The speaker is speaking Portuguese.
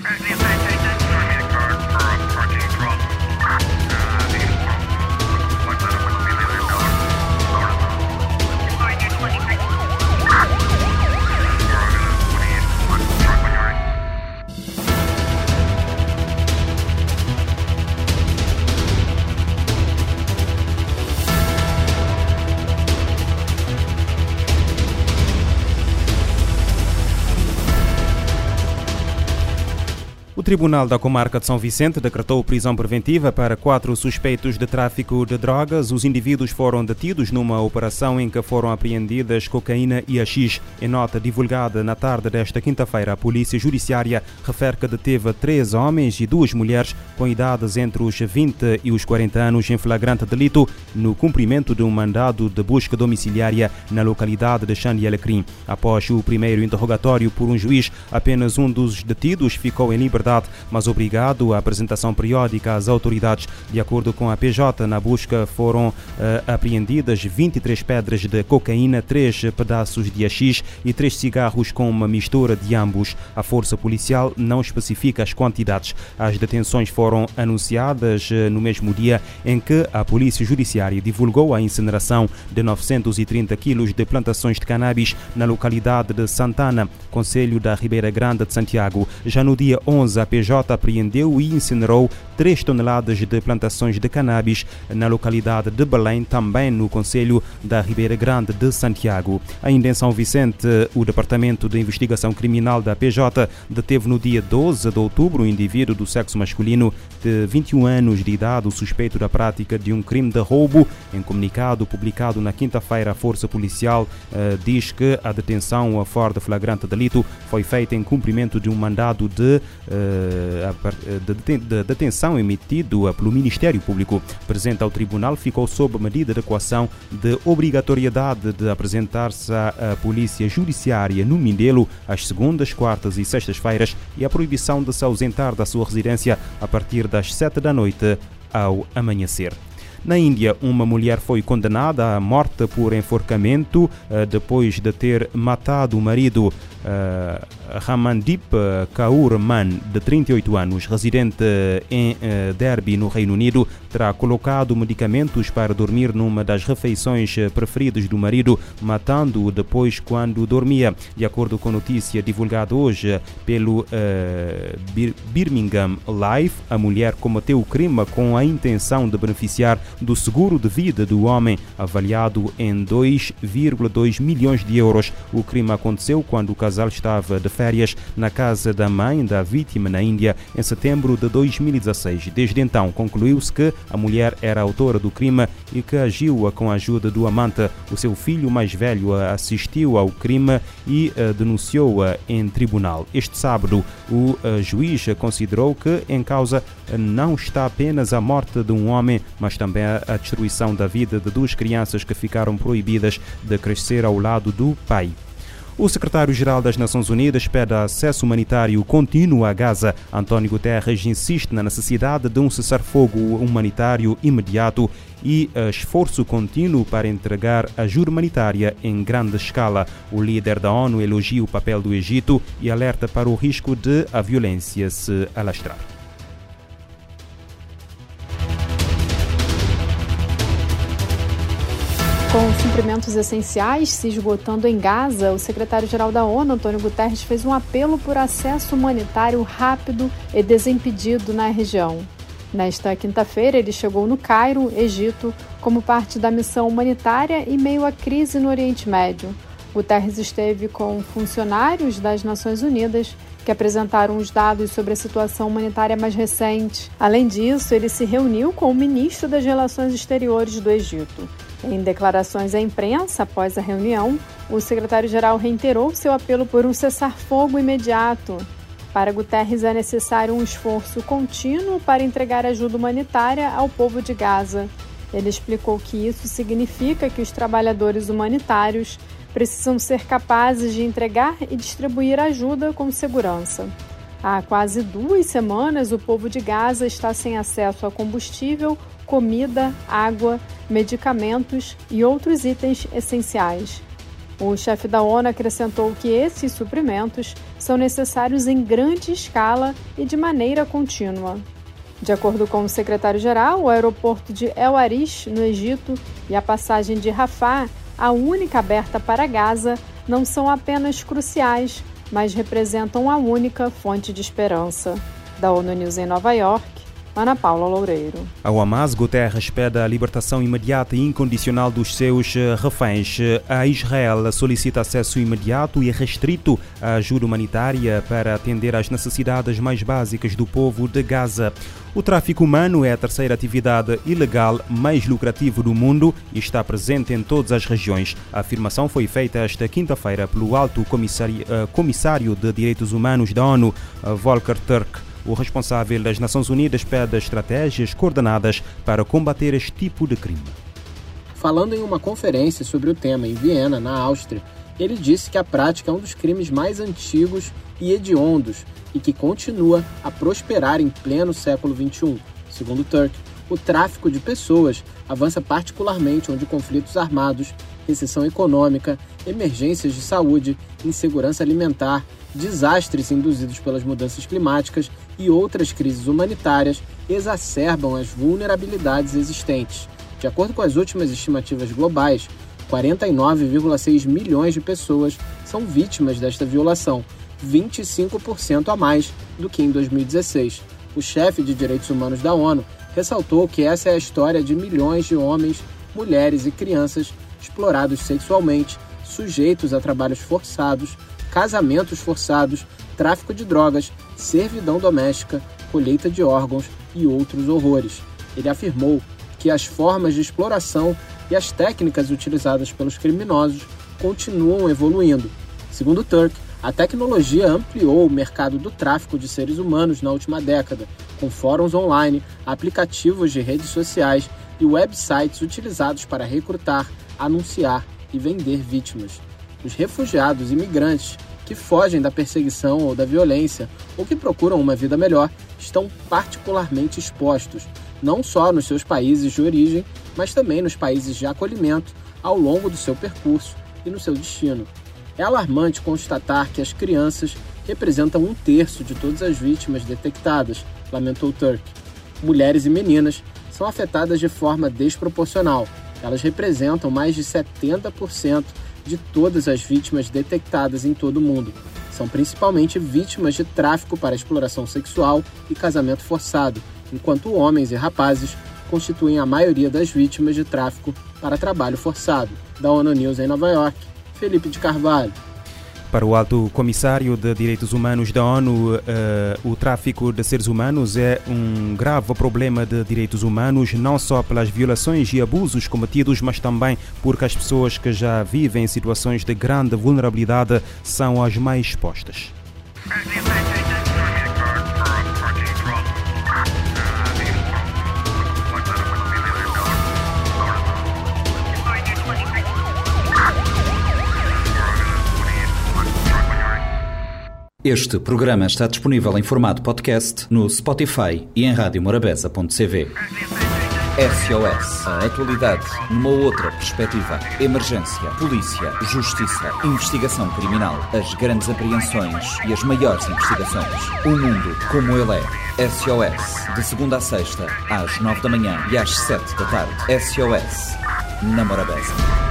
Right, Tribunal da Comarca de São Vicente decretou prisão preventiva para quatro suspeitos de tráfico de drogas. Os indivíduos foram detidos numa operação em que foram apreendidas cocaína e AX. Em nota divulgada na tarde desta quinta-feira, a Polícia Judiciária refere que deteve três homens e duas mulheres com idades entre os 20 e os 40 anos em flagrante delito no cumprimento de um mandado de busca domiciliária na localidade de Xande Alecrim. Após o primeiro interrogatório por um juiz, apenas um dos detidos ficou em liberdade mas obrigado à apresentação periódica às autoridades. De acordo com a PJ, na busca foram uh, apreendidas 23 pedras de cocaína, 3 pedaços de AX e 3 cigarros com uma mistura de ambos. A força policial não especifica as quantidades. As detenções foram anunciadas uh, no mesmo dia em que a Polícia Judiciária divulgou a incineração de 930 quilos de plantações de cannabis na localidade de Santana, Conselho da Ribeira Grande de Santiago. Já no dia 11, a PJ apreendeu e incinerou 3 toneladas de plantações de cannabis na localidade de Belém, também no Conselho da Ribeira Grande de Santiago. Ainda em São Vicente, o Departamento de Investigação Criminal da PJ deteve no dia 12 de outubro um indivíduo do sexo masculino de 21 anos de idade, suspeito da prática de um crime de roubo. Em comunicado publicado na quinta-feira, a Força Policial uh, diz que a detenção a fora de flagrante delito foi feita em cumprimento de um mandado de, uh, de, de detenção emitido pelo Ministério Público presente ao Tribunal ficou sob medida de equação de obrigatoriedade de apresentar-se à Polícia Judiciária no Mindelo às segundas, quartas e sextas-feiras e a proibição de se ausentar da sua residência a partir das sete da noite ao amanhecer. Na Índia, uma mulher foi condenada à morte por enforcamento eh, depois de ter matado o marido uh, Ramandip Kaur Man, de 38 anos, residente em uh, Derby, no Reino Unido, terá colocado medicamentos para dormir numa das refeições preferidas do marido, matando-o depois quando dormia. De acordo com notícia divulgada hoje pelo uh, Bir Birmingham Live, a mulher cometeu o crime com a intenção de beneficiar do seguro de vida do homem, avaliado em 2,2 milhões de euros. O crime aconteceu quando o casal estava de férias na casa da mãe da vítima na Índia em setembro de 2016. Desde então, concluiu-se que a mulher era autora do crime e que agiu com a ajuda do amante. O seu filho mais velho assistiu ao crime e denunciou-a em tribunal. Este sábado, o juiz considerou que em causa não está apenas a morte de um homem, mas também a destruição da vida de duas crianças que ficaram proibidas de crescer ao lado do pai. O secretário-geral das Nações Unidas pede acesso humanitário contínuo a Gaza. António Guterres insiste na necessidade de um cessar-fogo humanitário imediato e esforço contínuo para entregar ajuda humanitária em grande escala. O líder da ONU elogia o papel do Egito e alerta para o risco de a violência se alastrar. Suprimentos essenciais se esgotando em Gaza, o secretário-geral da ONU, Antônio Guterres, fez um apelo por acesso humanitário rápido e desimpedido na região. Nesta quinta-feira, ele chegou no Cairo, Egito, como parte da missão humanitária em meio à crise no Oriente Médio. Guterres esteve com funcionários das Nações Unidas que apresentaram os dados sobre a situação humanitária mais recente. Além disso, ele se reuniu com o ministro das Relações Exteriores do Egito. Em declarações à imprensa após a reunião, o secretário-geral reiterou seu apelo por um cessar-fogo imediato. Para Guterres é necessário um esforço contínuo para entregar ajuda humanitária ao povo de Gaza. Ele explicou que isso significa que os trabalhadores humanitários precisam ser capazes de entregar e distribuir ajuda com segurança. Há quase duas semanas, o povo de Gaza está sem acesso a combustível, comida, água, medicamentos e outros itens essenciais. O chefe da ONU acrescentou que esses suprimentos são necessários em grande escala e de maneira contínua. De acordo com o secretário-geral, o aeroporto de El Arish, no Egito, e a passagem de Rafah, a única aberta para Gaza, não são apenas cruciais, mas representam a única fonte de esperança. Da ONU News em Nova York, Ana Paula Loureiro. Ao Hamas, Guterres pede a libertação imediata e incondicional dos seus eh, reféns. A Israel solicita acesso imediato e restrito à ajuda humanitária para atender às necessidades mais básicas do povo de Gaza. O tráfico humano é a terceira atividade ilegal mais lucrativa do mundo e está presente em todas as regiões. A afirmação foi feita esta quinta-feira pelo Alto eh, Comissário de Direitos Humanos da ONU, eh, Volker Turk. O responsável das Nações Unidas pede estratégias coordenadas para combater este tipo de crime. Falando em uma conferência sobre o tema em Viena, na Áustria, ele disse que a prática é um dos crimes mais antigos e hediondos e que continua a prosperar em pleno século XXI. Segundo Turk, o tráfico de pessoas avança particularmente onde conflitos armados, recessão econômica, emergências de saúde, insegurança alimentar, desastres induzidos pelas mudanças climáticas e outras crises humanitárias exacerbam as vulnerabilidades existentes. De acordo com as últimas estimativas globais, 49,6 milhões de pessoas são vítimas desta violação, 25% a mais do que em 2016. O chefe de direitos humanos da ONU ressaltou que essa é a história de milhões de homens, mulheres e crianças explorados sexualmente, sujeitos a trabalhos forçados, casamentos forçados, tráfico de drogas, servidão doméstica, colheita de órgãos e outros horrores. Ele afirmou que as formas de exploração e as técnicas utilizadas pelos criminosos continuam evoluindo. Segundo Turk, a tecnologia ampliou o mercado do tráfico de seres humanos na última década, com fóruns online, aplicativos de redes sociais e websites utilizados para recrutar, anunciar e vender vítimas. Os refugiados e imigrantes que fogem da perseguição ou da violência ou que procuram uma vida melhor estão particularmente expostos, não só nos seus países de origem, mas também nos países de acolhimento ao longo do seu percurso e no seu destino. É alarmante constatar que as crianças representam um terço de todas as vítimas detectadas, lamentou Turk. Mulheres e meninas são afetadas de forma desproporcional. Elas representam mais de 70% de todas as vítimas detectadas em todo o mundo. São principalmente vítimas de tráfico para exploração sexual e casamento forçado, enquanto homens e rapazes constituem a maioria das vítimas de tráfico para trabalho forçado. Da ONU News em Nova York, Felipe de Carvalho. Para o Alto Comissário de Direitos Humanos da ONU, uh, o tráfico de seres humanos é um grave problema de direitos humanos, não só pelas violações e abusos cometidos, mas também porque as pessoas que já vivem em situações de grande vulnerabilidade são as mais expostas. Este programa está disponível em formato podcast no Spotify e em radiomorabeza.cv. SOS. A atualidade numa outra perspectiva. Emergência, polícia, justiça, investigação criminal, as grandes apreensões e as maiores investigações. O mundo como ele é. SOS. De segunda a sexta, às nove da manhã e às sete da tarde. SOS. Na Morabeza.